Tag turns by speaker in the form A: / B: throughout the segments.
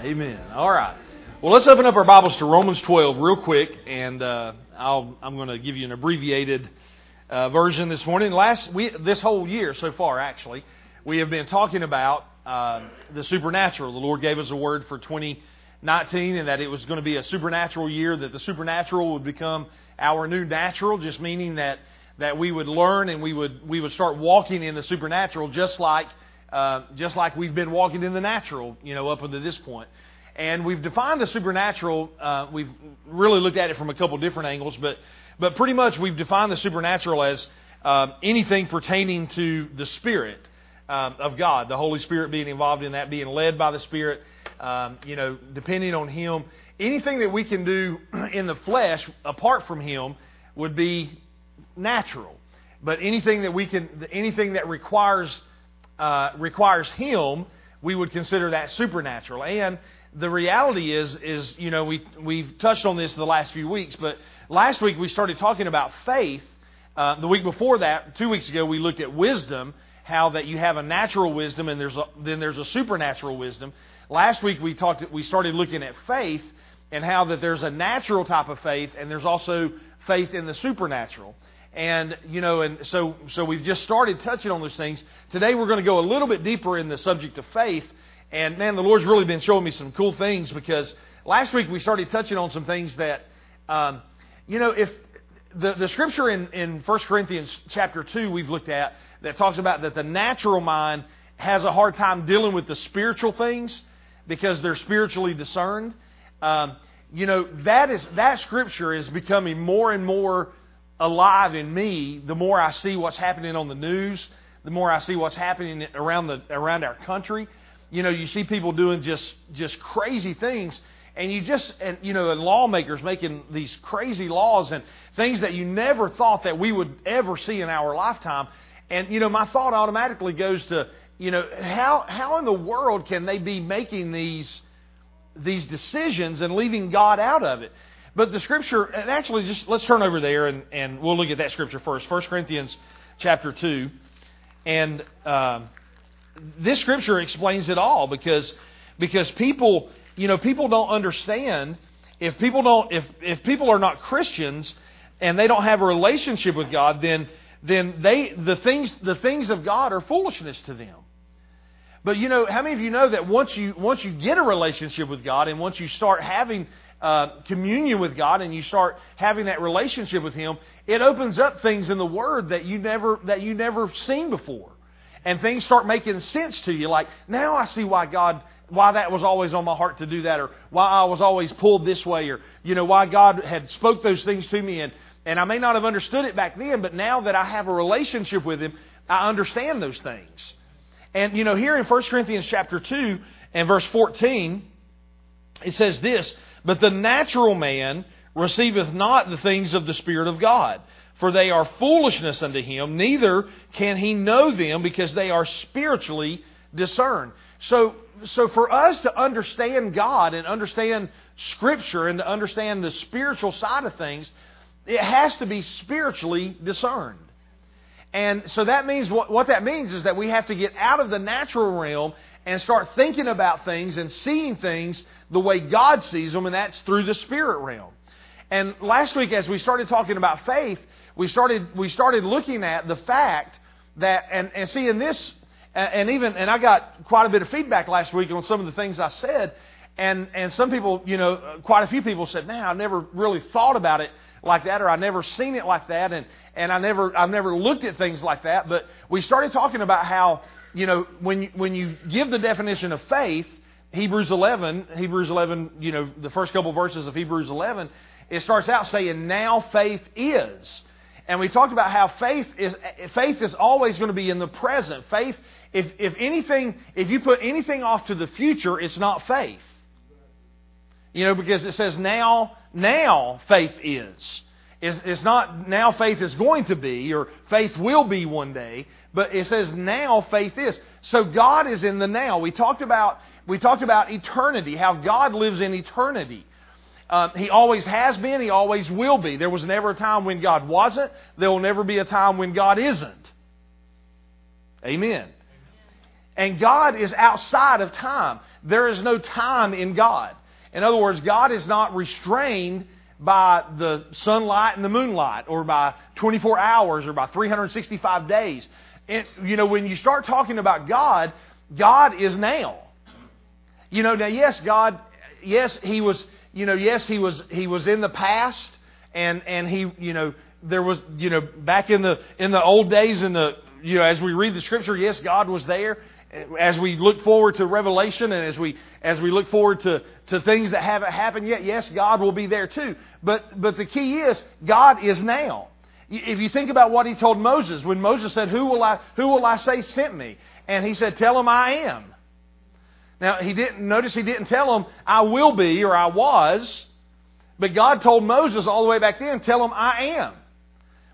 A: Amen. All right. Well, let's open up our Bibles to Romans 12 real quick, and uh, i am going to give you an abbreviated uh, version this morning. Last we, this whole year so far, actually, we have been talking about uh, the supernatural. The Lord gave us a word for 2019, and that it was going to be a supernatural year. That the supernatural would become our new natural, just meaning that that we would learn and we would we would start walking in the supernatural, just like uh, just like we've been walking in the natural, you know, up until this point. And we've defined the supernatural. Uh, we've really looked at it from a couple different angles, but but pretty much we've defined the supernatural as uh, anything pertaining to the Spirit um, of God, the Holy Spirit being involved in that, being led by the Spirit. Um, you know, depending on Him, anything that we can do in the flesh apart from Him would be natural. But anything that we can, anything that requires uh, requires Him, we would consider that supernatural. And the reality is, is you know, we we've touched on this the last few weeks, but last week we started talking about faith. Uh, the week before that, two weeks ago, we looked at wisdom, how that you have a natural wisdom and there's a, then there's a supernatural wisdom. Last week we talked, we started looking at faith and how that there's a natural type of faith and there's also faith in the supernatural. And, you know, and so, so we've just started touching on those things. Today we're going to go a little bit deeper in the subject of faith. And man, the Lord's really been showing me some cool things because last week we started touching on some things that, um, you know, if the, the scripture in, in 1 Corinthians chapter 2 we've looked at that talks about that the natural mind has a hard time dealing with the spiritual things because they're spiritually discerned. Um, you know, that is, that scripture is becoming more and more alive in me, the more I see what's happening on the news, the more I see what's happening around the around our country. You know, you see people doing just just crazy things, and you just and you know, and lawmakers making these crazy laws and things that you never thought that we would ever see in our lifetime. And you know, my thought automatically goes to you know how how in the world can they be making these these decisions and leaving God out of it? But the scripture, and actually, just let's turn over there and, and we'll look at that scripture first. 1 Corinthians chapter 2. And uh, this scripture explains it all because, because people, you know, people don't understand if people don't, if, if people are not Christians and they don't have a relationship with God, then, then they, the things, the things of God are foolishness to them. But you know, how many of you know that once you once you get a relationship with God and once you start having uh, communion with God and you start having that relationship with Him, it opens up things in the Word that you never that you never seen before, and things start making sense to you. Like now, I see why God why that was always on my heart to do that, or why I was always pulled this way, or you know why God had spoke those things to me, and and I may not have understood it back then, but now that I have a relationship with Him, I understand those things. And you know, here in 1 Corinthians chapter 2 and verse 14, it says this but the natural man receiveth not the things of the Spirit of God, for they are foolishness unto him, neither can he know them because they are spiritually discerned. So, so for us to understand God and understand Scripture and to understand the spiritual side of things, it has to be spiritually discerned. And so that means what, what that means is that we have to get out of the natural realm and start thinking about things and seeing things the way God sees them, and that's through the spirit realm. And last week, as we started talking about faith, we started we started looking at the fact that and, and seeing this, and even and I got quite a bit of feedback last week on some of the things I said, and and some people, you know, quite a few people said, "Man, I never really thought about it like that, or I never seen it like that, and and I never I've never looked at things like that." But we started talking about how you know when when you give the definition of faith Hebrews 11, Hebrews 11, you know, the first couple verses of Hebrews 11, it starts out saying, now faith is. And we talked about how faith is, faith is always going to be in the present. Faith, if, if anything, if you put anything off to the future, it's not faith. You know, because it says now, now faith is. It's, it's not now faith is going to be or faith will be one day, but it says now faith is. So God is in the now. We talked about we talked about eternity, how God lives in eternity. Uh, he always has been, He always will be. There was never a time when God wasn't, there will never be a time when God isn't. Amen. And God is outside of time. There is no time in God. In other words, God is not restrained by the sunlight and the moonlight or by 24 hours or by 365 days. And, you know, when you start talking about God, God is now. You know, now yes, God, yes, He was, you know, yes, He was, He was in the past and, and He, you know, there was, you know, back in the, in the old days in the, you know, as we read the scripture, yes, God was there. As we look forward to Revelation and as we, as we look forward to, to things that haven't happened yet, yes, God will be there too. But, but the key is, God is now. If you think about what he told Moses, when Moses said, Who will I, who will I say sent me? And he said, Tell him I am. Now, he didn't, notice he didn't tell him, I will be or I was. But God told Moses all the way back then, Tell him I am.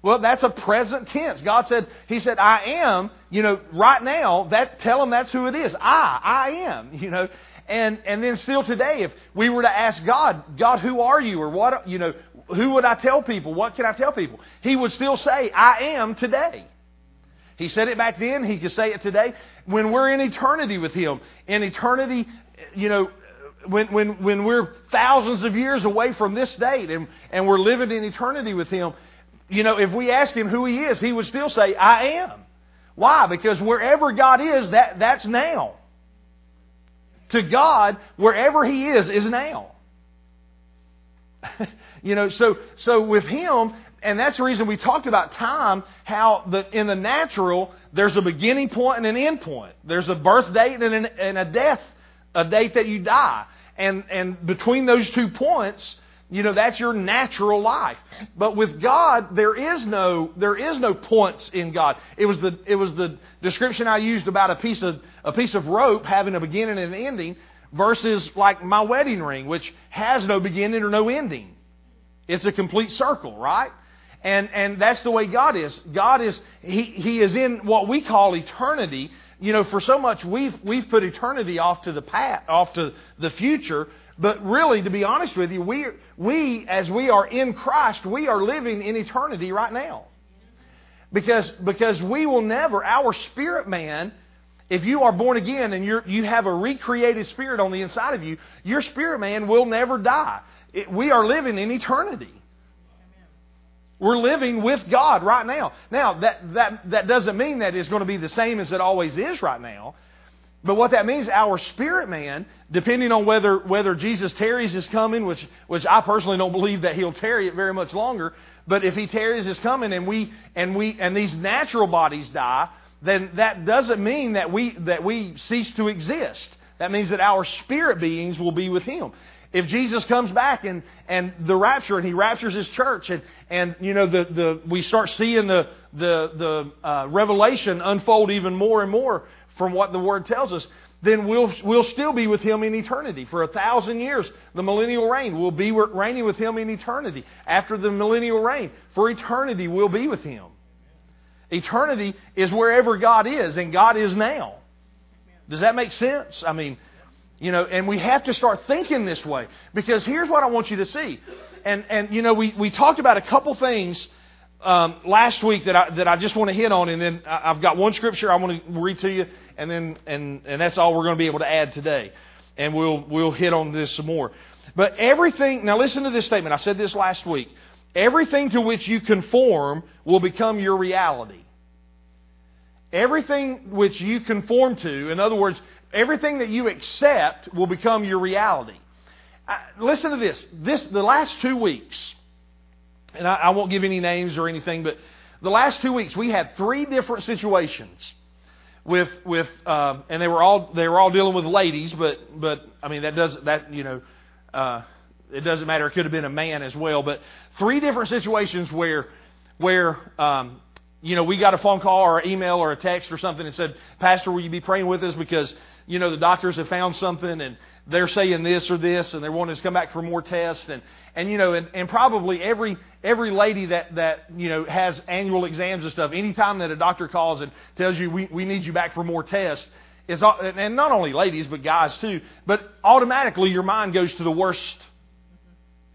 A: Well, that's a present tense. God said, He said, I am, you know, right now, that, tell him that's who it is. I, I am, you know. And, and then still today, if we were to ask God, God, who are you? Or what, you know, who would I tell people? What can I tell people? He would still say, I am today. He said it back then. He could say it today. When we're in eternity with Him, in eternity, you know, when, when, when we're thousands of years away from this date and, and we're living in eternity with Him, you know, if we ask Him who He is, He would still say, I am. Why? Because wherever God is, that, that's now. To God, wherever He is, is now. you know, so, so with Him, and that's the reason we talked about time, how the, in the natural, there's a beginning point and an end point. There's a birth date and, an, and a death, a date that you die. And, and between those two points, you know, that's your natural life. But with God, there is no, there is no points in God. It was the, it was the description I used about a piece of, a piece of rope having a beginning and an ending versus like my wedding ring, which has no beginning or no ending. It's a complete circle, right? And, and that's the way God is. God is, he, he is in what we call eternity. You know, for so much we've, we've put eternity off to the past, off to the future, but really, to be honest with you, we, we, as we are in Christ, we are living in eternity right now. Because, because we will never, our spirit man, if you are born again and you you have a recreated spirit on the inside of you, your spirit man will never die. It, we are living in eternity. We're living with God right now. Now, that, that, that doesn't mean that it's going to be the same as it always is right now. But what that means, our spirit man, depending on whether, whether Jesus tarries his coming, which, which I personally don't believe that he'll tarry it very much longer, but if he tarries his coming and we, and we, and these natural bodies die, then that doesn't mean that we, that we cease to exist. That means that our spirit beings will be with him. If Jesus comes back and, and the rapture and he raptures his church and, and you know the, the we start seeing the the, the uh, revelation unfold even more and more from what the Word tells us, then we'll, we'll still be with Him in eternity. For a thousand years, the millennial reign, we'll be reigning with Him in eternity. After the millennial reign, for eternity, we'll be with Him. Eternity is wherever God is, and God is now. Does that make sense? I mean, you know, and we have to start thinking this way. Because here's what I want you to see. And, and you know, we, we talked about a couple things um, last week that I, that I just want to hit on, and then I've got one scripture I want to read to you, and then and and that's all we're going to be able to add today, and we'll we'll hit on this some more. But everything now, listen to this statement. I said this last week. Everything to which you conform will become your reality. Everything which you conform to, in other words, everything that you accept will become your reality. Listen to this. This the last two weeks, and I, I won't give any names or anything, but the last two weeks we had three different situations with with uh, and they were all they were all dealing with ladies, but but I mean that doesn't that you know uh, it doesn't matter. It could have been a man as well, but three different situations where where um, you know we got a phone call or an email or a text or something and said, Pastor, will you be praying with us because you know the doctors have found something and they're saying this or this and they want us to come back for more tests and and you know and, and probably every every lady that that you know has annual exams and stuff anytime that a doctor calls and tells you we, we need you back for more tests is and not only ladies but guys too but automatically your mind goes to the worst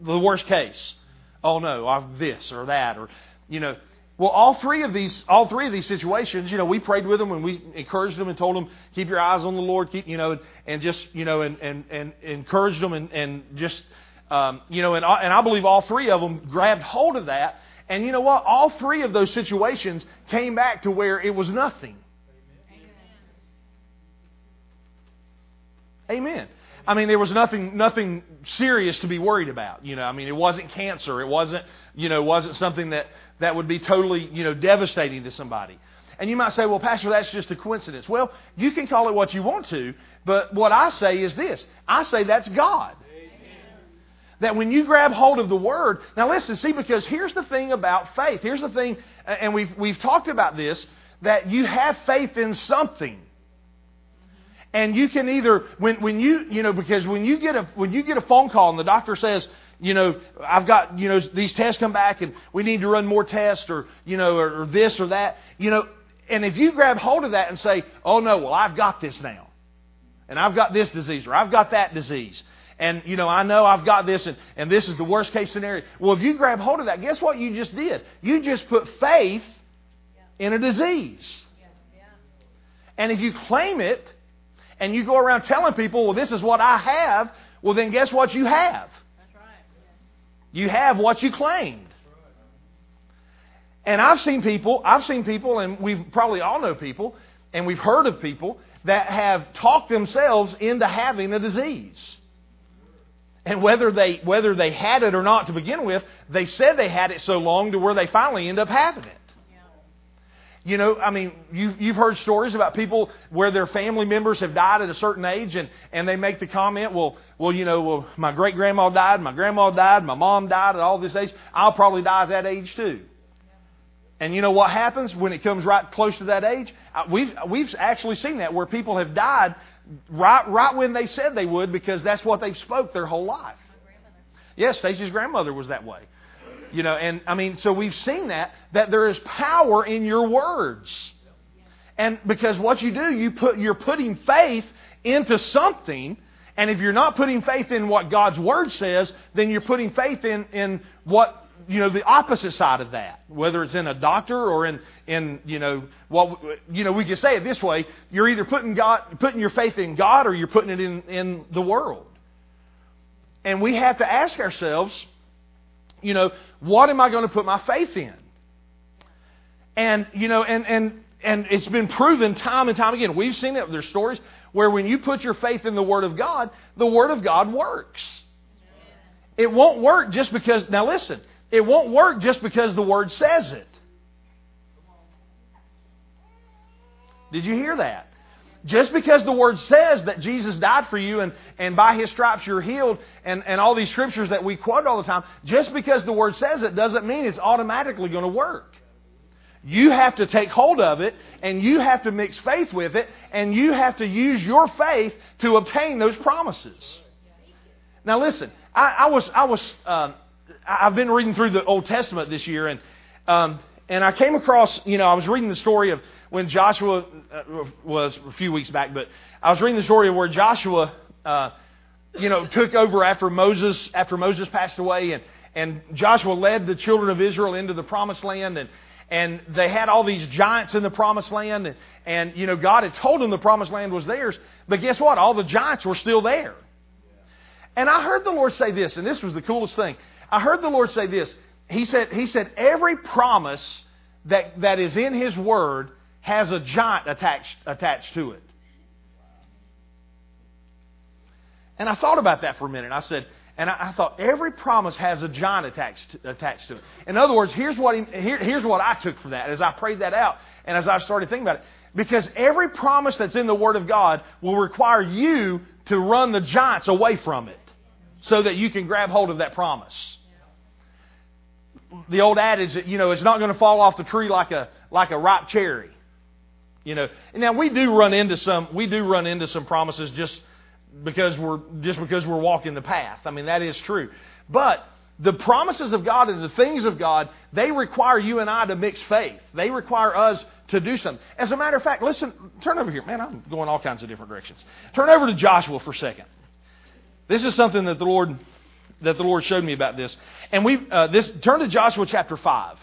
A: the worst case. Oh no I've this or that or you know Well, all three of these, all three of these situations, you know, we prayed with them and we encouraged them and told them, keep your eyes on the Lord, keep, you know, and just, you know, and, and, and encouraged them and, and just, um, you know, and, and I believe all three of them grabbed hold of that. And you know what? All three of those situations came back to where it was nothing. Amen. I mean, there was nothing, nothing serious to be worried about. You know, I mean, it wasn't cancer. It wasn't, you know, wasn't something that, that would be totally, you know, devastating to somebody. And you might say, well, Pastor, that's just a coincidence. Well, you can call it what you want to, but what I say is this I say that's God. That when you grab hold of the Word, now listen, see, because here's the thing about faith. Here's the thing, and we've, we've talked about this, that you have faith in something. And you can either when when you you know because when you get a when you get a phone call and the doctor says you know I've got you know these tests come back and we need to run more tests or you know or, or this or that you know and if you grab hold of that and say oh no well I've got this now and I've got this disease or I've got that disease and you know I know I've got this and, and this is the worst case scenario. Well, if you grab hold of that, guess what you just did? You just put faith in a disease. And if you claim it, and you go around telling people, well, this is what I have, well, then guess what you have? You have what you claimed. And I've seen people, I've seen people, and we probably all know people, and we've heard of people that have talked themselves into having a disease. And whether they, whether they had it or not to begin with, they said they had it so long to where they finally end up having it. You know, I mean, you've, you've heard stories about people where their family members have died at a certain age and, and they make the comment, well, well, you know, well, my great grandma died, my grandma died, my mom died at all this age. I'll probably die at that age too. And you know what happens when it comes right close to that age? Uh, we've, we've actually seen that where people have died right, right when they said they would because that's what they've spoke their whole life. Yes, Stacy's grandmother was that way. You know, and I mean, so we've seen that, that there is power in your words. And because what you do, you put, you're putting faith into something, and if you're not putting faith in what God's Word says, then you're putting faith in, in what, you know, the opposite side of that. Whether it's in a doctor or in, in, you know, what, you know, we can say it this way. You're either putting God, putting your faith in God or you're putting it in, in the world. And we have to ask ourselves, you know, what am I going to put my faith in? And, you know, and, and, and it's been proven time and time again. We've seen it. There's stories where when you put your faith in the Word of God, the Word of God works. It won't work just because, now listen, it won't work just because the Word says it. Did you hear that? Just because the Word says that Jesus died for you and, and by His stripes you're healed and, and all these scriptures that we quote all the time, just because the Word says it doesn't mean it's automatically going to work. You have to take hold of it and you have to mix faith with it and you have to use your faith to obtain those promises. Now listen, I, I was, I was, um, I've been reading through the Old Testament this year and, um, and I came across, you know, I was reading the story of when Joshua uh, was a few weeks back, but I was reading the story of where Joshua, uh, you know, took over after Moses after Moses passed away, and and Joshua led the children of Israel into the promised land, and and they had all these giants in the promised land, and, and you know God had told them the promised land was theirs, but guess what? All the giants were still there. And I heard the Lord say this, and this was the coolest thing. I heard the Lord say this. He said, He said, every promise that, that is in His Word has a giant attached, attached to it. And I thought about that for a minute. I said, and I, I thought every promise has a giant attached attached to it. In other words, here's what he, here, here's what I took from that as I prayed that out and as I started thinking about it. Because every promise that's in the Word of God will require you to run the giants away from it, so that you can grab hold of that promise. The old adage that you know it's not going to fall off the tree like a like a ripe cherry. You know, now we do run into some we do run into some promises just because we're just because we're walking the path. I mean that is true. But the promises of God and the things of God, they require you and I to mix faith. They require us to do something. As a matter of fact, listen, turn over here. Man, I'm going all kinds of different directions. Turn over to Joshua for a second. This is something that the Lord that the Lord showed me about this. And we uh, this turn to Joshua chapter five.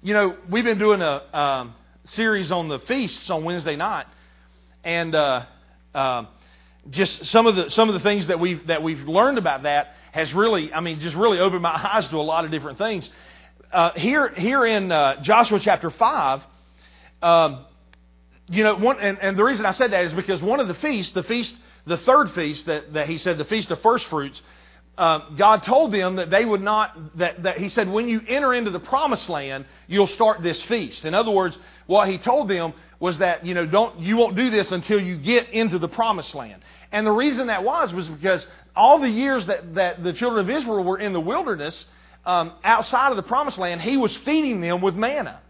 A: you know, we've been doing a um, series on the feasts on Wednesday night, and uh, uh, just some of the some of the things that we've that we've learned about that has really, I mean, just really opened my eyes to a lot of different things. Uh, here, here in uh, Joshua chapter five, um, you know, one, and, and the reason I said that is because one of the feasts, the feast, the third feast that, that he said, the feast of first fruits, uh, God told them that they would not, that, that He said, when you enter into the promised land, you'll start this feast. In other words, what He told them was that, you know, don't, you won't do this until you get into the promised land. And the reason that was, was because all the years that, that the children of Israel were in the wilderness, um, outside of the promised land, He was feeding them with manna.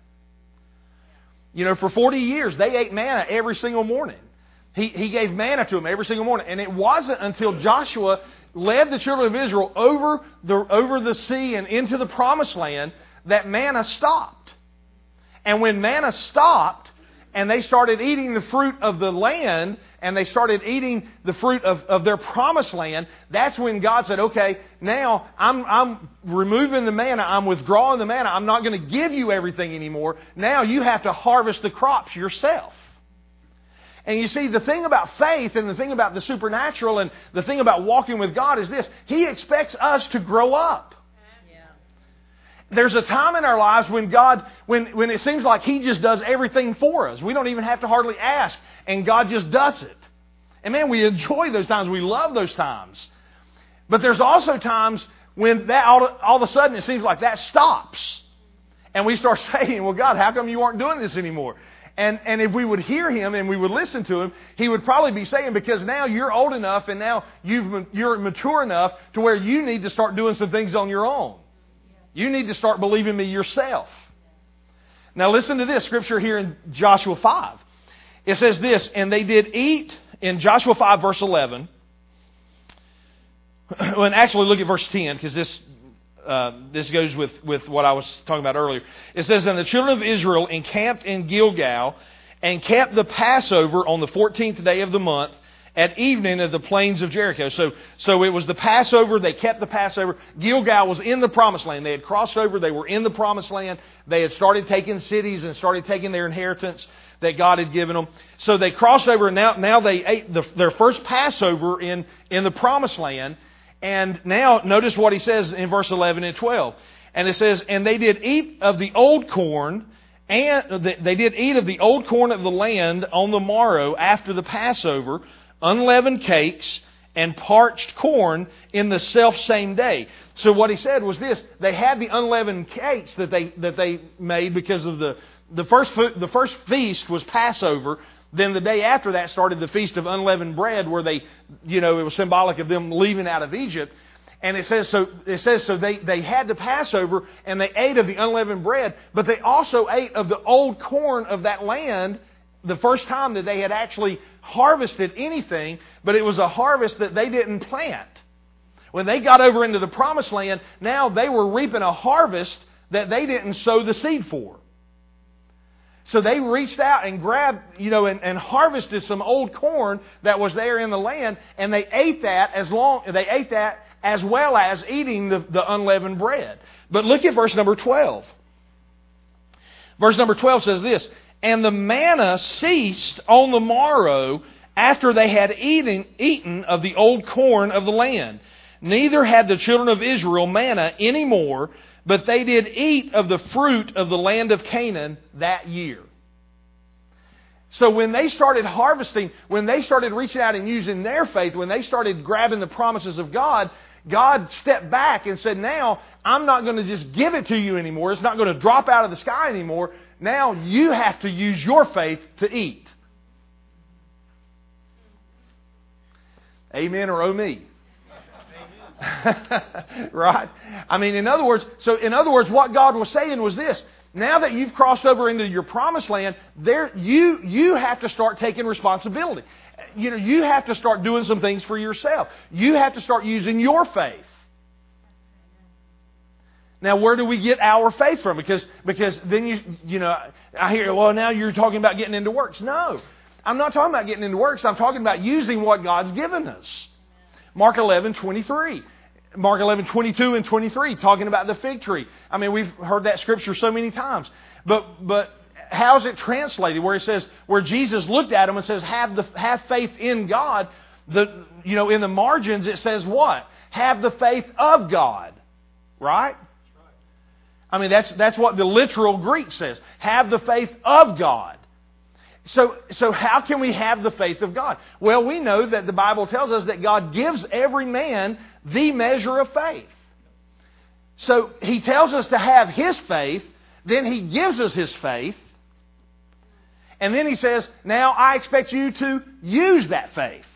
A: You know, for 40 years, they ate manna every single morning. He, he gave manna to them every single morning. And it wasn't until Joshua led the children of Israel over the, over the sea and into the promised land that manna stopped. And when manna stopped, and they started eating the fruit of the land, and they started eating the fruit of, of their promised land, that's when God said, okay, now I'm, I'm removing the manna, I'm withdrawing the manna, I'm not going to give you everything anymore. Now you have to harvest the crops yourself. And you see, the thing about faith and the thing about the supernatural and the thing about walking with God is this He expects us to grow up. There's a time in our lives when God, when, when it seems like He just does everything for us. We don't even have to hardly ask, and God just does it. And man, we enjoy those times. We love those times. But there's also times when that all, all of a sudden it seems like that stops. And we start saying, well, God, how come you aren't doing this anymore? And, and if we would hear him and we would listen to him, he would probably be saying, because now you're old enough and now you've, you're mature enough to where you need to start doing some things on your own. You need to start believing me yourself. Now listen to this scripture here in Joshua 5. It says this, and they did eat in Joshua 5 verse 11. and actually look at verse 10 because this uh, this goes with, with what I was talking about earlier. It says, And the children of Israel encamped in Gilgal and kept the Passover on the 14th day of the month at evening at the plains of Jericho. So, so it was the Passover. They kept the Passover. Gilgal was in the promised land. They had crossed over. They were in the promised land. They had started taking cities and started taking their inheritance that God had given them. So they crossed over and now, now they ate the, their first Passover in, in the promised land. And now notice what he says in verse 11 and 12. And it says, And they did eat of the old corn, and they did eat of the old corn of the land on the morrow after the Passover, unleavened cakes and parched corn in the self same day. So what he said was this: they had the unleavened cakes that they that they made because of the the first food, the first feast was Passover. Then the day after that started the Feast of Unleavened Bread, where they, you know, it was symbolic of them leaving out of Egypt. And it says so. It says so. They they had the Passover and they ate of the unleavened bread, but they also ate of the old corn of that land. The first time that they had actually harvested anything, but it was a harvest that they didn't plant. When they got over into the promised land, now they were reaping a harvest that they didn't sow the seed for. So they reached out and grabbed, you know, and, and, harvested some old corn that was there in the land, and they ate that as long they ate that as well as eating the, the unleavened bread. But look at verse number twelve. Verse number twelve says this: And the manna ceased on the morrow after they had eaten, eaten of the old corn of the land. Neither had the children of Israel manna any more but they did eat of the fruit of the land of Canaan that year. So when they started harvesting, when they started reaching out and using their faith, when they started grabbing the promises of God, God stepped back and said, Now, I'm not going to just give it to you anymore. It's not going to drop out of the sky anymore. Now you have to use your faith to eat. Amen or oh me? right? I mean, in other words, so in other words, what God was saying was this. Now that you've crossed over into your promised land, there you you have to start taking responsibility. You know, you have to start doing some things for yourself. You have to start using your faith. Now, where do we get our faith from? Because because then you you know I hear well now you're talking about getting into works. No, I'm not talking about getting into works. I'm talking about using what God's given us. Mark 11, 23. Mark 11, 22 and 23, talking about the fig tree. I mean, we've heard that scripture so many times. But, but how's it translated? Where it says, where Jesus looked at him and says, have, the, have faith in God. The, you know, in the margins it says what? Have the faith of God. Right? I mean, that's, that's what the literal Greek says. Have the faith of God. So, so how can we have the faith of God? Well, we know that the Bible tells us that God gives every man the measure of faith. So he tells us to have his faith, then he gives us his faith, and then he says, Now I expect you to use that faith.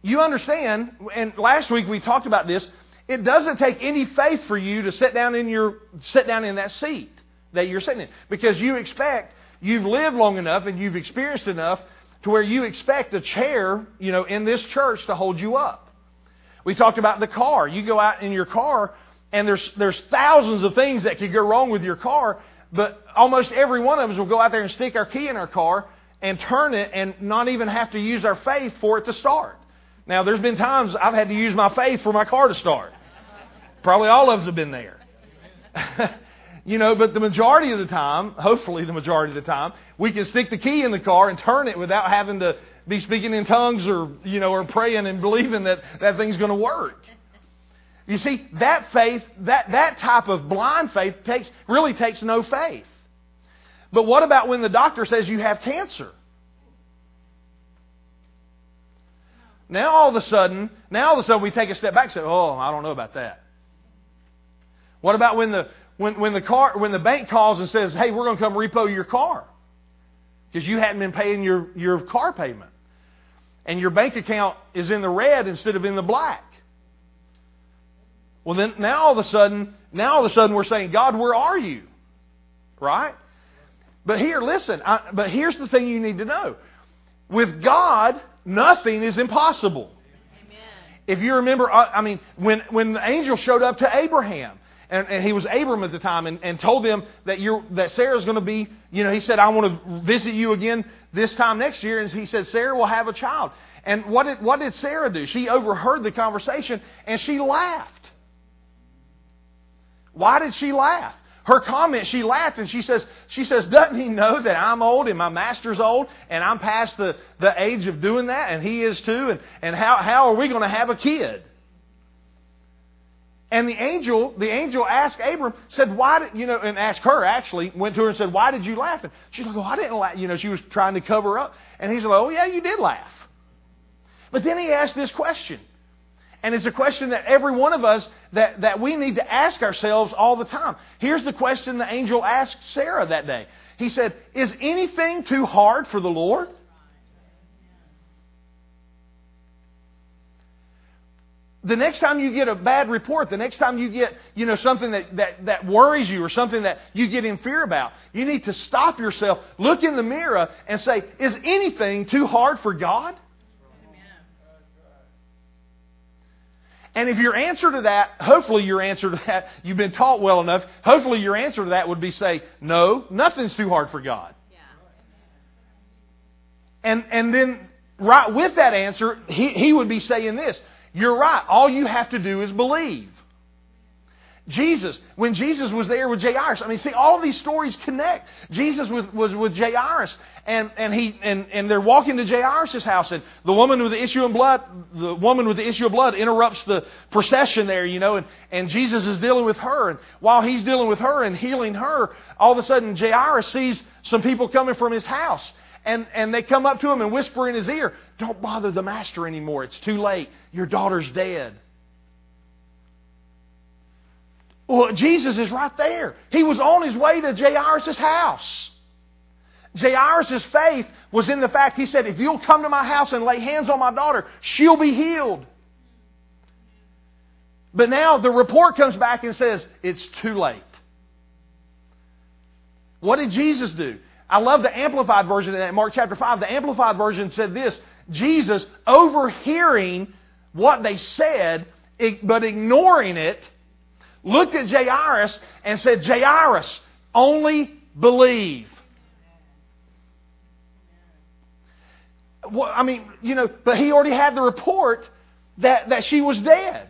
A: You understand, and last week we talked about this, it doesn't take any faith for you to sit down in your sit down in that seat that you're sitting in. Because you expect you've lived long enough and you've experienced enough to where you expect a chair, you know, in this church to hold you up. We talked about the car. You go out in your car and there's there's thousands of things that could go wrong with your car, but almost every one of us will go out there and stick our key in our car and turn it and not even have to use our faith for it to start. Now, there's been times I've had to use my faith for my car to start. Probably all of us have been there. you know, but the majority of the time, hopefully the majority of the time, we can stick the key in the car and turn it without having to be speaking in tongues or, you know, or praying and believing that that thing's going to work. You see, that faith, that, that type of blind faith takes, really takes no faith. But what about when the doctor says you have cancer? Now all of a sudden, now all of a sudden we take a step back and say, oh, I don't know about that. What about when the, when, when the car, when the bank calls and says, hey, we're going to come repo your car? Because you hadn't been paying your, your car payment. And your bank account is in the red instead of in the black. Well, then now all of a sudden, now all of a sudden we're saying, God, where are you? Right? But here, listen, I, but here's the thing you need to know. With God, nothing is impossible. Amen. If you remember, uh, I mean, when, when the angel showed up to Abraham, and, and he was Abram at the time, and, and told them that you're, that Sarah's going to be, you know, he said, I want to visit you again this time next year. And he said, Sarah will have a child. And what did, what did Sarah do? She overheard the conversation and she laughed. Why did she laugh? Her comment, she laughed and she says, she says, doesn't he know that I'm old and my master's old and I'm past the, the age of doing that and he is too and, and how, how are we going to have a kid? And the angel, the angel asked Abram, said, why did, you know, and asked her actually, went to her and said, why did you laugh? And she's like, oh, I didn't laugh. You know, she was trying to cover up. And he's like, oh yeah, you did laugh. But then he asked this question. And it's a question that every one of us that, that we need to ask ourselves all the time. Here's the question the angel asked Sarah that day. He said, Is anything too hard for the Lord? The next time you get a bad report, the next time you get, you know, something that, that, that worries you or something that you get in fear about, you need to stop yourself, look in the mirror, and say, Is anything too hard for God? And if your answer to that, hopefully your answer to that, you've been taught well enough, hopefully your answer to that would be say, no, nothing's too hard for God. Yeah. And, and then right with that answer, he, he would be saying this, you're right, all you have to do is believe. Jesus, when Jesus was there with Jairus, I mean, see, all these stories connect. Jesus was, was with Jairus, and, and, he, and, and they're walking to Jairus' house, and the woman with the issue of blood, the woman with the issue of blood interrupts the procession there, you know, and, and Jesus is dealing with her. And while he's dealing with her and healing her, all of a sudden Jairus sees some people coming from his house. And, and they come up to him and whisper in his ear, Don't bother the master anymore. It's too late. Your daughter's dead. Well, Jesus is right there. He was on his way to Jairus' house. Jairus' faith was in the fact he said, If you'll come to my house and lay hands on my daughter, she'll be healed. But now the report comes back and says, It's too late. What did Jesus do? I love the Amplified version of that, Mark chapter 5. The Amplified version said this Jesus, overhearing what they said, but ignoring it, looked at Jairus and said, Jairus, only believe. what, I mean, you know, but he already had the report that, that she was dead.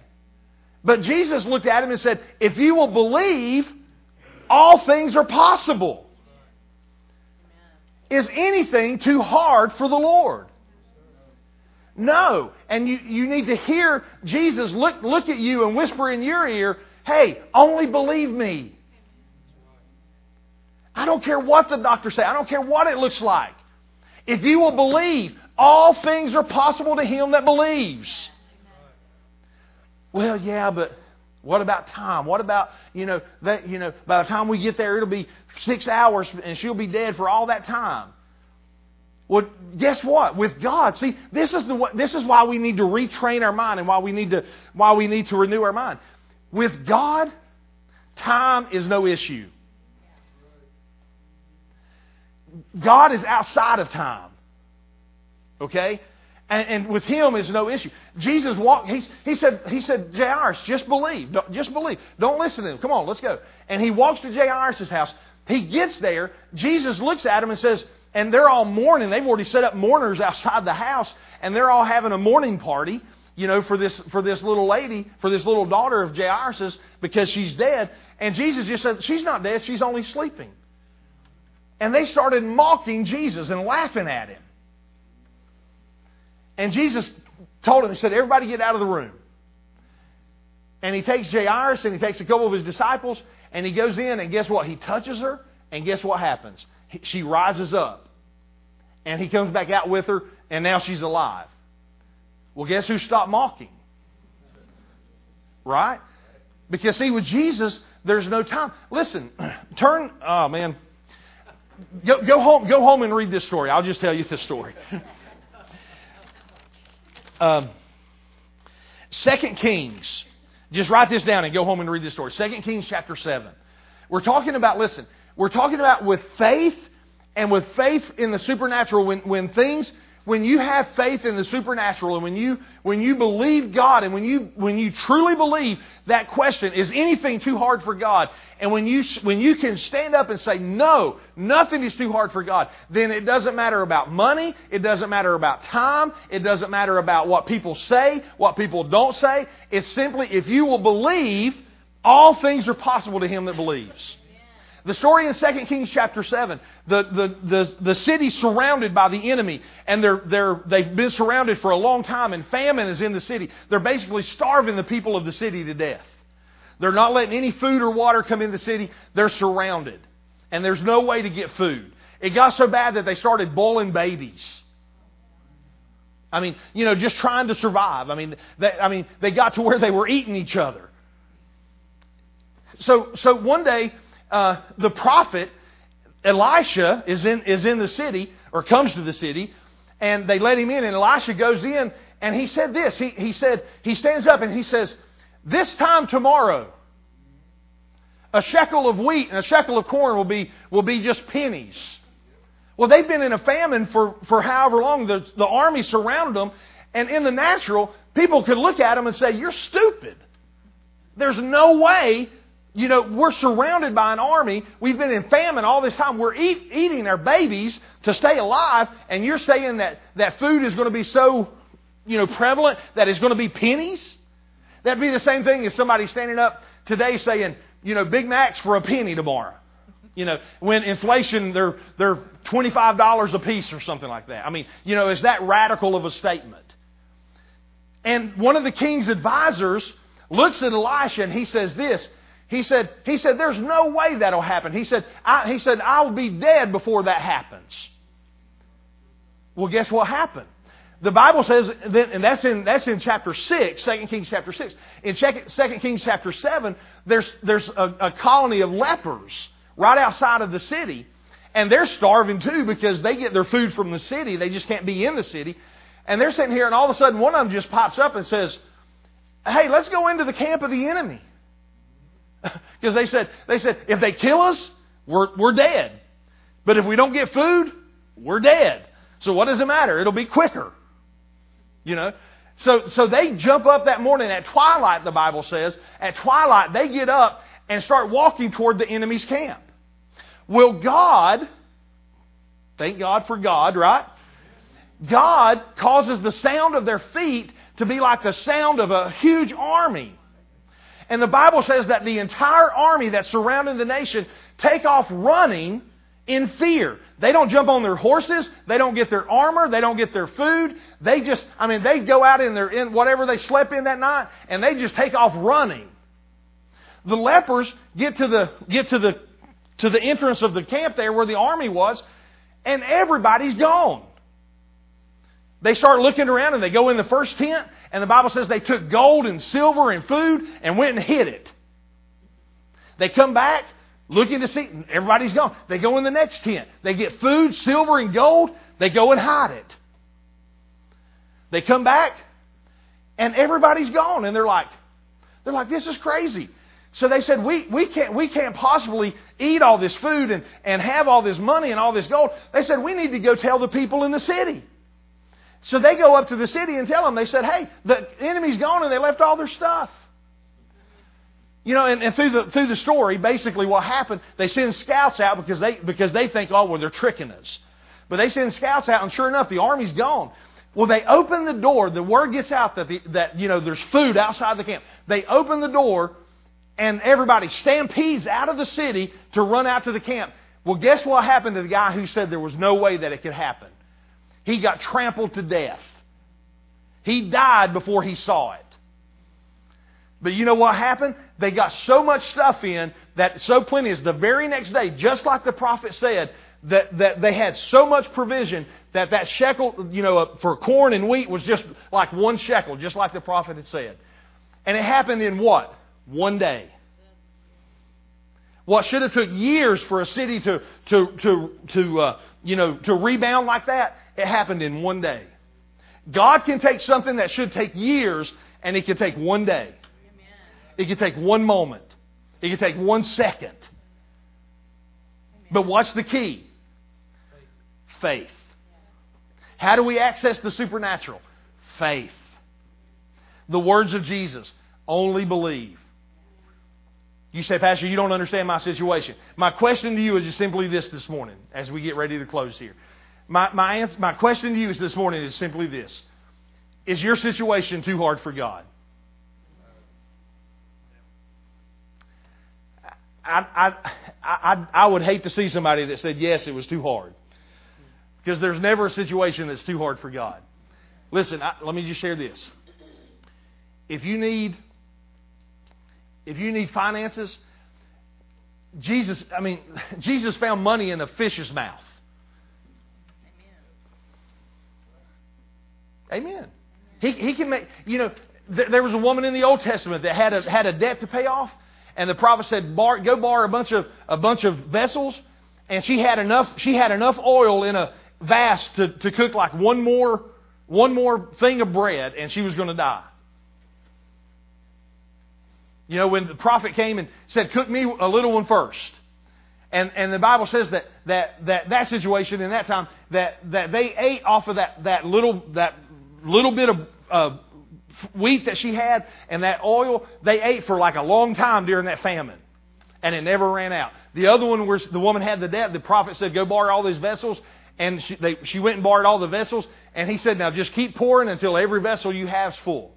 A: But Jesus looked at him and said, If you will believe, all things are possible. Is anything too hard for the Lord? No. And you, you need to hear Jesus look, look at you and whisper in your ear, Hey, only believe me. I don't care what the doctors say. I don't care what it looks like. If you will believe, all things are possible to him that believes. Well, yeah, but what about time? What about, you know, that, you know, by the time we get there, it'll be six hours and she'll be dead for all that time. Well, guess what? With God, see, this is the this is why we need to retrain our mind and why we need to why we need to renew our mind. With God, time is no issue. God is outside of time. Okay? And, and, with him is no issue. Jesus walked, he, he said, he said, Jairus, just believe. Just believe. Don't listen to him. Come on, let's go. And he walks to Jairus' house. He gets there. Jesus looks at him and says, and they're all mourning. They've already set up mourners outside the house, and they're all having a mourning party, you know, for this, for this little lady, for this little daughter of Jairus' because she's dead. And Jesus just said, she's not dead, she's only sleeping. And they started mocking Jesus and laughing at him. And Jesus told him, He said, Everybody get out of the room. And he takes Jairus and he takes a couple of his disciples and he goes in and guess what? He touches her and guess what happens? She rises up. And he comes back out with her and now she's alive. Well, guess who stopped mocking? Right? Because see, with Jesus, there's no time. Listen, turn, oh man. Go, go, home, go home and read this story. I'll just tell you this story. um, Second Kings. Just write this down and go home and read this story. Second Kings chapter 7. We're talking about, listen, we're talking about with faith and with faith in the supernatural when, when things when you have faith in the supernatural and when you when you believe God and when you when you truly believe that question is anything too hard for God and when you when you can stand up and say no nothing is too hard for God then it doesn't matter about money it doesn't matter about time it doesn't matter about what people say what people don't say. It's simply if you will believe all things are possible to him that believes the story in 2 Kings chapter 7, the, the, the, the city's surrounded by the enemy, and they're, they're, they've been surrounded for a long time, and famine is in the city. They're basically starving the people of the city to death. They're not letting any food or water come in the city. They're surrounded, and there's no way to get food. It got so bad that they started boiling babies. I mean, you know, just trying to survive. I mean, they, I mean, they got to where they were eating each other. So, so one day, uh, the prophet Elisha is in, is in the city, or comes to the city, and they let him in, and Elisha goes in, and he said this. He, he said, he stands up and he says, This time tomorrow, a shekel of wheat and a shekel of corn will be, will be just pennies. Well, they've been in a famine for, for however long. The, the army surrounded them, and in the natural, people could look at them and say, You're stupid. There's no way you know, we're surrounded by an army. We've been in famine all this time. We're eat, eating our babies to stay alive, and you're saying that, that food is going to be so, you know, prevalent that it's going to be pennies? That'd be the same thing as somebody standing up today saying, you know, Big Macs for a penny tomorrow. You know, when inflation, they're, they're $25 a piece or something like that. I mean, you know, is that radical of a statement? And one of the king's advisors looks at Elisha and he says this, he said, he said, there's no way that'll happen. He said, I, he said, I'll be dead before that happens. Well, guess what happened? The Bible says, and that's in, that's in chapter 6, 2 Kings chapter 6. In 2 Kings chapter 7, there's, there's a, a colony of lepers right outside of the city. And they're starving too because they get their food from the city. They just can't be in the city. And they're sitting here, and all of a sudden, one of them just pops up and says, Hey, let's go into the camp of the enemy. Because they said, they said, if they kill us, we're, we're dead. But if we don't get food, we're dead. So what does it matter? It'll be quicker. You know? So, so they jump up that morning at twilight, the Bible says. At twilight, they get up and start walking toward the enemy's camp. Will God, thank God for God, right? God causes the sound of their feet to be like the sound of a huge army. And the Bible says that the entire army that's surrounding the nation take off running in fear. They don't jump on their horses. They don't get their armor. They don't get their food. They just, I mean, they go out in their, in whatever they slept in that night and they just take off running. The lepers get to the, get to the, to the entrance of the camp there where the army was and everybody's gone. They start looking around and they go in the first tent, and the Bible says they took gold and silver and food and went and hid it. They come back looking to see, everybody's gone. They go in the next tent. They get food, silver, and gold. They go and hide it. They come back, and everybody's gone, and they're like, they're like, this is crazy. So they said, we, we, can't, we can't possibly eat all this food and, and have all this money and all this gold. They said, we need to go tell the people in the city. So they go up to the city and tell them, they said, hey, the enemy's gone and they left all their stuff. You know, and, and through the through the story, basically what happened, they send scouts out because they because they think, oh well, they're tricking us. But they send scouts out, and sure enough, the army's gone. Well, they open the door. The word gets out that the, that you know there's food outside the camp. They open the door, and everybody stampedes out of the city to run out to the camp. Well, guess what happened to the guy who said there was no way that it could happen? He got trampled to death. He died before he saw it. But you know what happened? They got so much stuff in that so plenteous the very next day, just like the prophet said, that, that they had so much provision that that shekel, you know, uh, for corn and wheat was just like one shekel, just like the prophet had said. And it happened in what? One day. What should have took years for a city to, to, to, to uh, you know, to rebound like that, it happened in one day. God can take something that should take years and it can take one day. It can take one moment. It can take one second. But what's the key? Faith. How do we access the supernatural? Faith. The words of Jesus only believe. You say, Pastor, you don't understand my situation. My question to you is just simply this this morning as we get ready to close here. My, my, answer, my question to you is this morning is simply this Is your situation too hard for God? I, I, I, I would hate to see somebody that said, yes, it was too hard. Because there's never a situation that's too hard for God. Listen, I, let me just share this. If you need if you need finances, Jesus, I mean, Jesus found money in a fish's mouth. Amen. He, he can make, you know, th- there was a woman in the Old Testament that had a, had a debt to pay off, and the prophet said, Bar, go borrow a bunch of, a bunch of vessels, and she had enough, she had enough oil in a vase to, to cook like one more, one more thing of bread, and she was going to die. You know, when the prophet came and said, Cook me a little one first. And, and the Bible says that, that, that that situation in that time, that, that they ate off of that, that, little, that little bit of uh, wheat that she had and that oil, they ate for like a long time during that famine. And it never ran out. The other one where the woman had the debt, the prophet said, Go borrow all these vessels. And she, they, she went and borrowed all the vessels. And he said, Now just keep pouring until every vessel you have is full.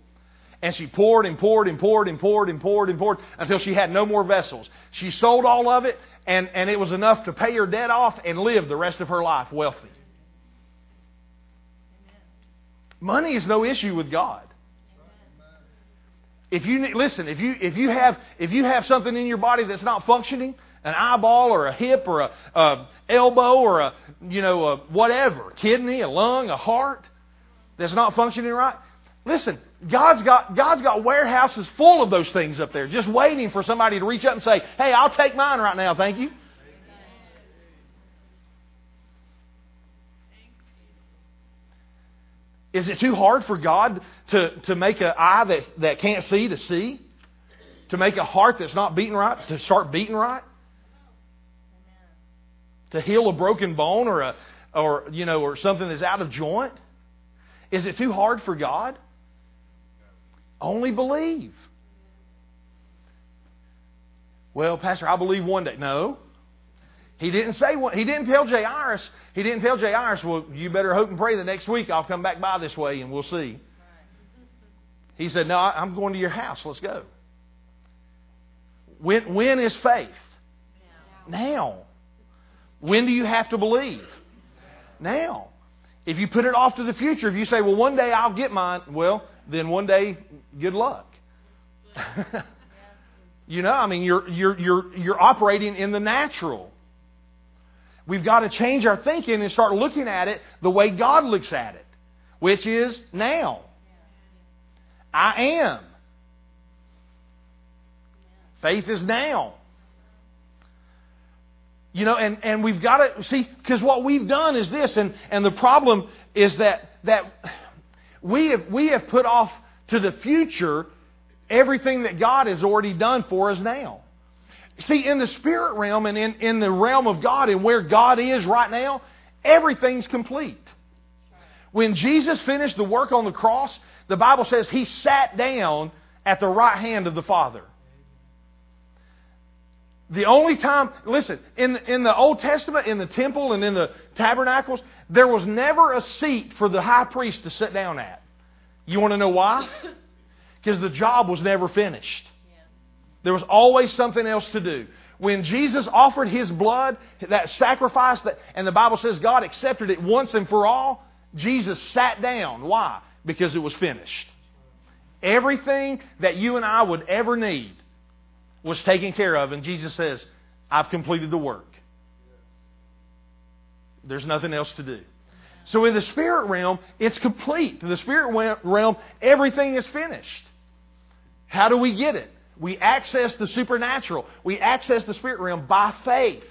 A: And she poured and poured and poured and poured and poured and poured until she had no more vessels. She sold all of it, and, and it was enough to pay her debt off and live the rest of her life wealthy. Money is no issue with God. If you listen, if you if you have if you have something in your body that's not functioning, an eyeball or a hip or a, a elbow or a you know a whatever, kidney, a lung, a heart that's not functioning right, listen, God's got, God's got warehouses full of those things up there, just waiting for somebody to reach up and say, Hey, I'll take mine right now, thank you. Is it too hard for God to, to make an eye that, that can't see to see? To make a heart that's not beating right to start beating right? To heal a broken bone or a or you know or something that's out of joint? Is it too hard for God? Only believe. Well, Pastor, I believe one day. No. He didn't say what he didn't tell Jairus. He didn't tell Jairus, well, you better hope and pray the next week I'll come back by this way and we'll see. He said, No, I'm going to your house. Let's go. When, when is faith? Now. When do you have to believe? Now. If you put it off to the future, if you say, well, one day I'll get mine, well, then one day, good luck. you know, I mean, you're, you're, you're, you're operating in the natural. We've got to change our thinking and start looking at it the way God looks at it, which is now. I am. Faith is now. You know, and, and we've got to see, because what we've done is this, and, and the problem is that, that we, have, we have put off to the future everything that God has already done for us now. See, in the spirit realm and in, in the realm of God and where God is right now, everything's complete. When Jesus finished the work on the cross, the Bible says he sat down at the right hand of the Father. The only time, listen, in, in the Old Testament, in the temple and in the tabernacles, there was never a seat for the high priest to sit down at. You want to know why? Because the job was never finished. There was always something else to do. When Jesus offered his blood, that sacrifice, that, and the Bible says God accepted it once and for all, Jesus sat down. Why? Because it was finished. Everything that you and I would ever need was taken care of, and Jesus says, I've completed the work. There's nothing else to do. So in the spirit realm, it's complete. In the spirit realm, everything is finished. How do we get it? We access the supernatural. We access the spirit realm by faith.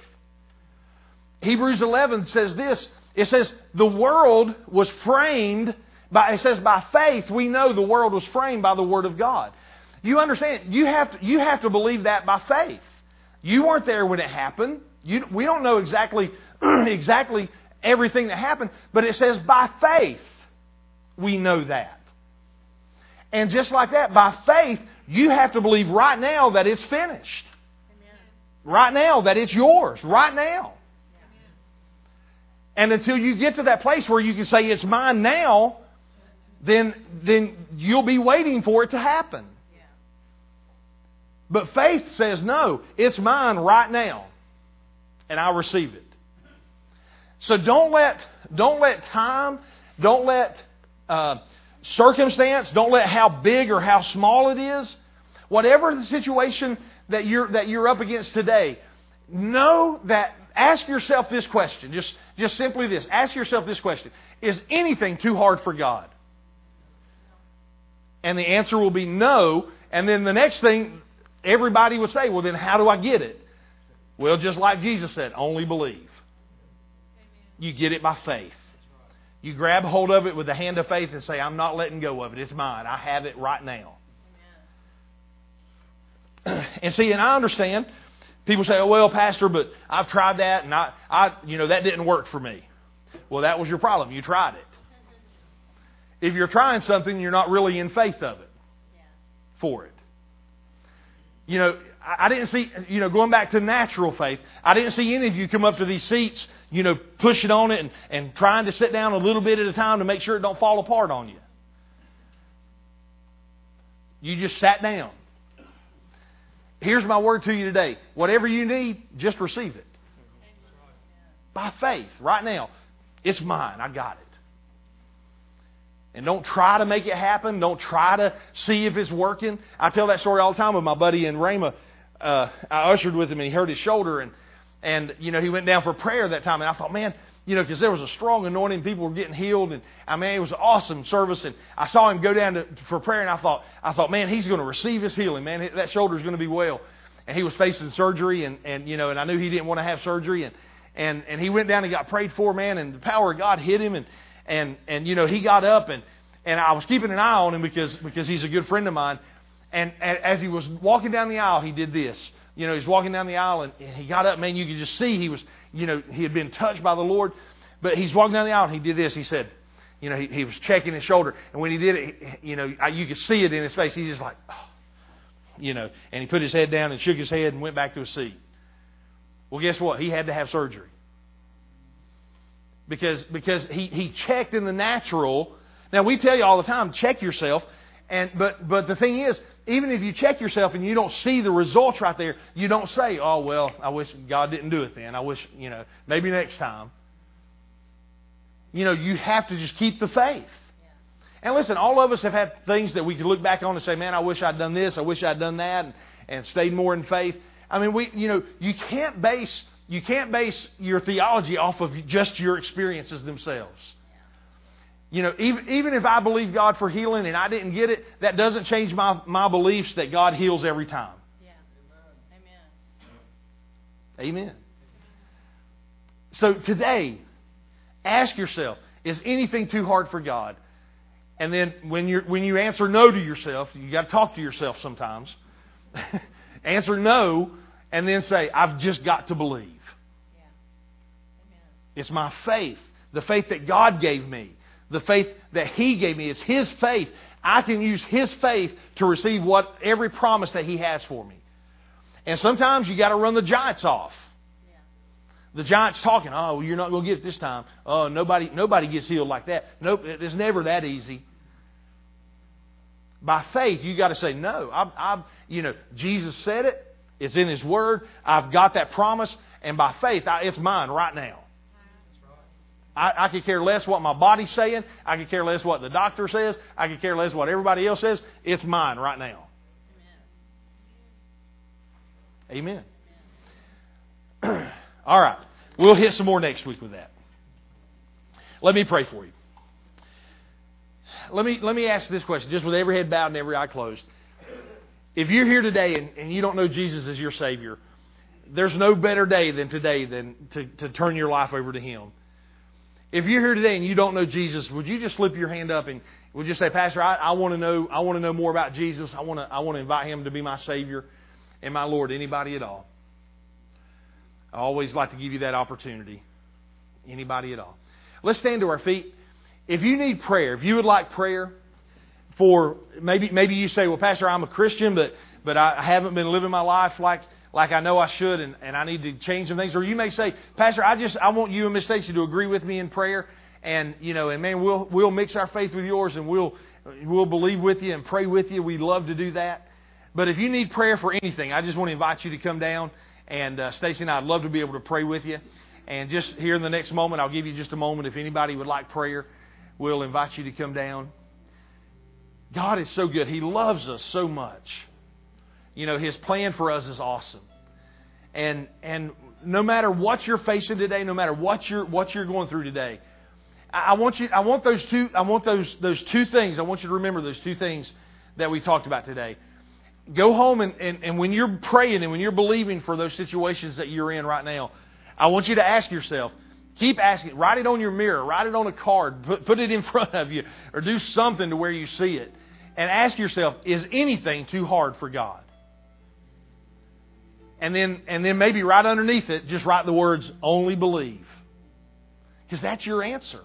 A: Hebrews 11 says this. It says, the world was framed by, it says, by faith we know the world was framed by the Word of God. You understand? You have to, you have to believe that by faith. You weren't there when it happened. You, we don't know exactly, exactly everything that happened, but it says by faith we know that. And just like that, by faith, you have to believe right now that it's finished. Amen. Right now, that it's yours. Right now. And until you get to that place where you can say it's mine now, then, then you'll be waiting for it to happen. But faith says, no, it's mine right now, and I receive it. So don't let, don't let time, don't let uh, circumstance, don't let how big or how small it is, whatever the situation that you're, that you're up against today, know that, ask yourself this question, just, just simply this, ask yourself this question, is anything too hard for God? And the answer will be no. And then the next thing, everybody would say, well, then how do I get it? Well, just like Jesus said, only believe. You get it by faith. You grab hold of it with the hand of faith and say, I'm not letting go of it. It's mine. I have it right now. And see, and I understand. People say, oh, well, Pastor, but I've tried that and I, I, you know, that didn't work for me. Well, that was your problem. You tried it. If you're trying something, you're not really in faith of it for it. You know, I didn't see, you know, going back to natural faith, I didn't see any of you come up to these seats, you know, pushing on it and, and trying to sit down a little bit at a time to make sure it don't fall apart on you. You just sat down. Here's my word to you today. Whatever you need, just receive it. By faith, right now. It's mine. I got it. And don't try to make it happen. Don't try to see if it's working. I tell that story all the time with my buddy in Rhema. Uh, I ushered with him and he hurt his shoulder and, and, you know, he went down for prayer that time. And I thought, man, you know, because there was a strong anointing, people were getting healed, and I mean, it was an awesome service. And I saw him go down to, for prayer, and I thought, I thought, man, he's going to receive his healing, man. That shoulder's going to be well. And he was facing surgery, and and you know, and I knew he didn't want to have surgery, and and and he went down and got prayed for, man, and the power of God hit him, and and and you know he got up and and I was keeping an eye on him because because he's a good friend of mine. And, and as he was walking down the aisle, he did this. You know, he's walking down the aisle and, and he got up. Man, you could just see he was, you know, he had been touched by the Lord. But he's walking down the aisle and he did this. He said, you know, he, he was checking his shoulder, and when he did it, he, you know, I, you could see it in his face. He's just like, oh, you know, and he put his head down and shook his head and went back to his seat. Well, guess what? He had to have surgery. Because, because he, he checked in the natural. Now, we tell you all the time, check yourself. And, but, but the thing is, even if you check yourself and you don't see the results right there, you don't say, oh, well, I wish God didn't do it then. I wish, you know, maybe next time. You know, you have to just keep the faith. And listen, all of us have had things that we can look back on and say, man, I wish I'd done this, I wish I'd done that, and, and stayed more in faith. I mean, we, you know, you can't base, you can't base your theology off of just your experiences themselves. You know, even, even if I believe God for healing and I didn't get it, that doesn't change my, my beliefs that God heals every time.
B: Yeah.
A: Amen. Amen. So today, ask yourself, is anything too hard for God? And then when you when you answer no to yourself, you got to talk to yourself sometimes. answer no, and then say, "I've just got to believe."
B: Yeah.
A: It's my faith, the faith that God gave me, the faith that He gave me. It's His faith. I can use His faith to receive what every promise that He has for me. And sometimes you got to run the giants off.
B: Yeah.
A: The giant's talking. Oh, you're not going to get it this time. Oh, nobody, nobody gets healed like that. Nope, it's never that easy. By faith, you got to say no. I, I, you know, Jesus said it. It's in His Word. I've got that promise, and by faith, I, it's mine right now. I, I could care less what my body's saying. I could care less what the doctor says. I could care less what everybody else says. It's mine right now. Amen. All right. We'll hit some more next week with that. Let me pray for you. Let me, let me ask this question, just with every head bowed and every eye closed. If you're here today and, and you don't know Jesus as your Savior, there's no better day than today than to, to turn your life over to Him. If you're here today and you don't know Jesus, would you just slip your hand up and would you say, Pastor, I, I want to know I want to know more about Jesus. I want to I want to invite Him to be my Savior and my Lord. Anybody at all? I always like to give you that opportunity. Anybody at all? Let's stand to our feet. If you need prayer, if you would like prayer for maybe maybe you say, Well, Pastor, I'm a Christian, but but I haven't been living my life like like I know I should and, and I need to change some things. Or you may say, Pastor, I just I want you and Miss Stacy to agree with me in prayer and you know, and man, we'll we'll mix our faith with yours and we'll we'll believe with you and pray with you. We'd love to do that. But if you need prayer for anything, I just want to invite you to come down. And uh, Stacy and I'd love to be able to pray with you. And just here in the next moment, I'll give you just a moment. If anybody would like prayer, we'll invite you to come down. God is so good. He loves us so much. You know, His plan for us is awesome. And and no matter what you're facing today, no matter what you're what you're going through today, I want you I want those two I want those those two things. I want you to remember those two things that we talked about today go home and, and, and when you're praying and when you're believing for those situations that you're in right now, I want you to ask yourself, keep asking, write it on your mirror, write it on a card, put, put it in front of you, or do something to where you see it. And ask yourself, is anything too hard for God? And then, and then maybe right underneath it, just write the words, only believe. Because that's your answer.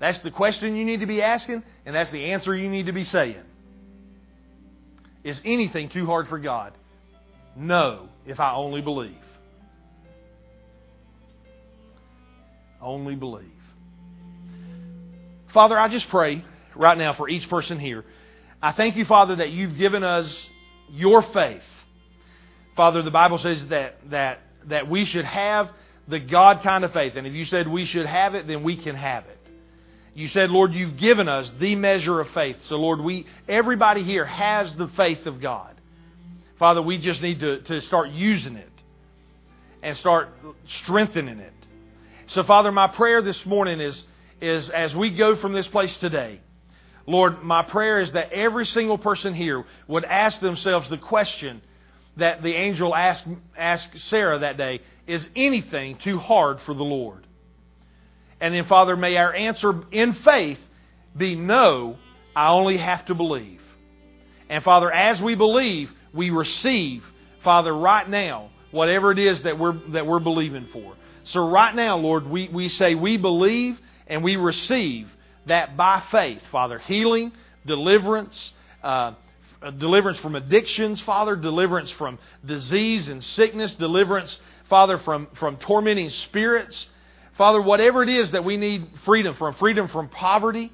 A: That's the question you need to be asking, and that's the answer you need to be saying. Is anything too hard for God? No, if I only believe. Only believe. Father, I just pray right now for each person here. I thank you, Father, that you've given us your faith. Father, the Bible says that, that, that we should have the God kind of faith. And if you said we should have it, then we can have it. You said, Lord, you've given us the measure of faith. So, Lord, we everybody here has the faith of God. Father, we just need to, to start using it and start strengthening it. So, Father, my prayer this morning is, is as we go from this place today, Lord, my prayer is that every single person here would ask themselves the question that the angel asked, asked Sarah that day Is anything too hard for the Lord? And then, Father, may our answer in faith be no, I only have to believe. And Father, as we believe, we receive, Father, right now, whatever it is that we're, that we're believing for. So right now, Lord, we, we say we believe and we receive that by faith, Father, healing, deliverance, uh, deliverance from addictions, Father, deliverance from disease and sickness, deliverance, Father, from, from tormenting spirits. Father, whatever it is that we need freedom from, freedom from poverty,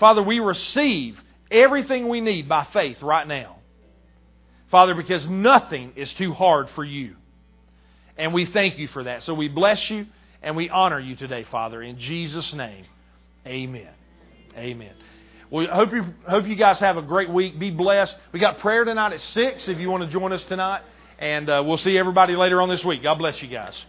A: Father, we receive everything we need by faith right now. Father, because nothing is too hard for you. And we thank you for that. So we bless you and we honor you today, Father. In Jesus' name, amen. Amen. Well, hope you hope you guys have a great week. Be blessed. We got prayer tonight at six. If you want to join us tonight, and uh, we'll see everybody later on this week. God bless you guys.